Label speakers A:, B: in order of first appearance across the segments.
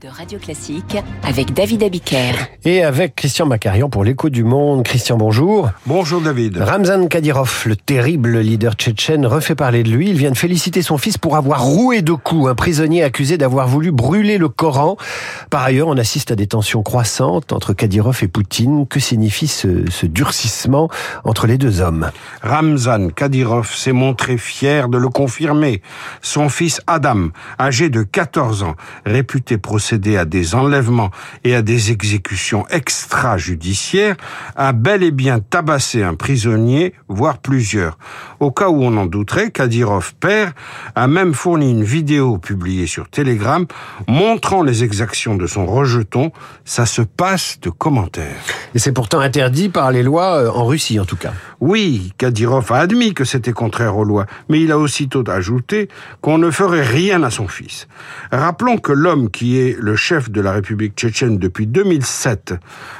A: de Radio Classique avec David Abiker.
B: Et avec Christian Macarian pour l'écho du monde. Christian, bonjour.
C: Bonjour David.
B: Ramzan Kadyrov, le terrible leader tchétchène, refait parler de lui. Il vient de féliciter son fils pour avoir roué de coups un prisonnier accusé d'avoir voulu brûler le Coran. Par ailleurs, on assiste à des tensions croissantes entre Kadyrov et Poutine. Que signifie ce, ce durcissement entre les deux hommes?
C: Ramzan Kadyrov s'est montré fier de le confirmer. Son fils Adam, âgé de 14 ans, réputé procéder à des enlèvements et à des exécutions extrajudiciaires, a bel et bien tabassé un prisonnier, voire plusieurs. Au cas où on en douterait, Kadyrov père a même fourni une vidéo publiée sur Telegram montrant les exactions de son rejeton. Ça se passe de commentaires.
B: Et c'est pourtant interdit par les lois euh, en Russie en tout cas.
C: Oui, Kadyrov a admis que c'était contraire aux lois, mais il a aussitôt ajouté qu'on ne ferait rien à son fils. Rappelons que l'homme qui est le chef de la République tchétchène depuis 2007,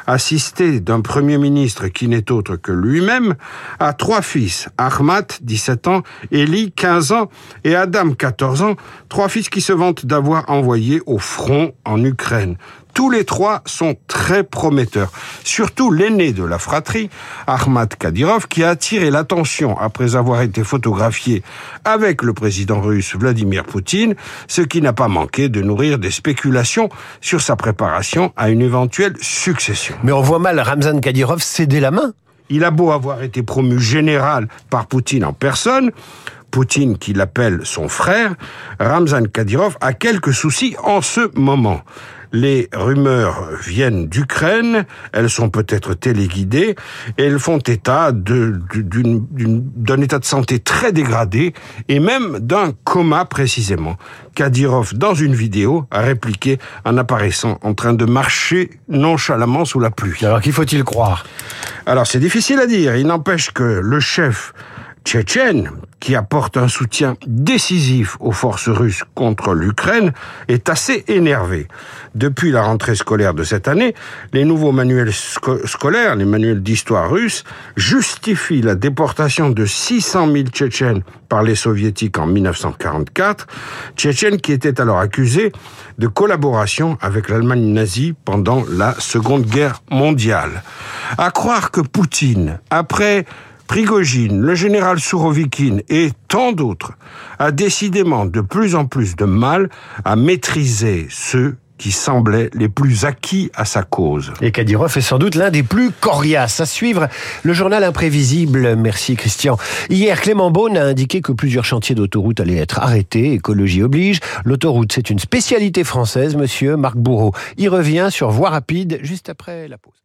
C: assisté d'un premier ministre qui n'est autre que lui-même, a trois fils, Ahmad, 17 ans, Eli, 15 ans, et Adam, 14 ans, trois fils qui se vantent d'avoir envoyé au front en Ukraine. Tous les trois sont très prometteurs. Surtout l'aîné de la fratrie, Ahmad Kadyrov, qui a attiré l'attention après avoir été photographié avec le président russe Vladimir Poutine, ce qui n'a pas manqué de nourrir des spéculations sur sa préparation à une éventuelle succession.
B: Mais on voit mal Ramzan Kadyrov céder la main.
C: Il a beau avoir été promu général par Poutine en personne, Poutine qui l'appelle son frère, Ramzan Kadyrov a quelques soucis en ce moment. Les rumeurs viennent d'Ukraine, elles sont peut-être téléguidées, et elles font état d'un état de santé très dégradé, et même d'un coma précisément. Kadyrov, dans une vidéo, a répliqué en apparaissant en train de marcher nonchalamment sous la pluie.
B: Alors qui faut-il croire?
C: Alors c'est difficile à dire, il n'empêche que le chef tchétchène, qui apporte un soutien décisif aux forces russes contre l'Ukraine, est assez énervé. Depuis la rentrée scolaire de cette année, les nouveaux manuels scolaires, les manuels d'histoire russe, justifient la déportation de 600 000 Tchétchènes par les soviétiques en 1944, Tchétchènes qui étaient alors accusés de collaboration avec l'Allemagne nazie pendant la Seconde Guerre mondiale. À croire que Poutine, après Prigogine, le général Sourovikine et tant d'autres a décidément de plus en plus de mal à maîtriser ceux qui semblaient les plus acquis à sa cause.
B: Et Kadyrov est sans doute l'un des plus coriaces. À suivre, le journal imprévisible. Merci Christian. Hier, Clément Beaune a indiqué que plusieurs chantiers d'autoroute allaient être arrêtés. Écologie oblige. L'autoroute, c'est une spécialité française, monsieur Marc Bourreau. Il revient sur Voie rapide juste après la pause.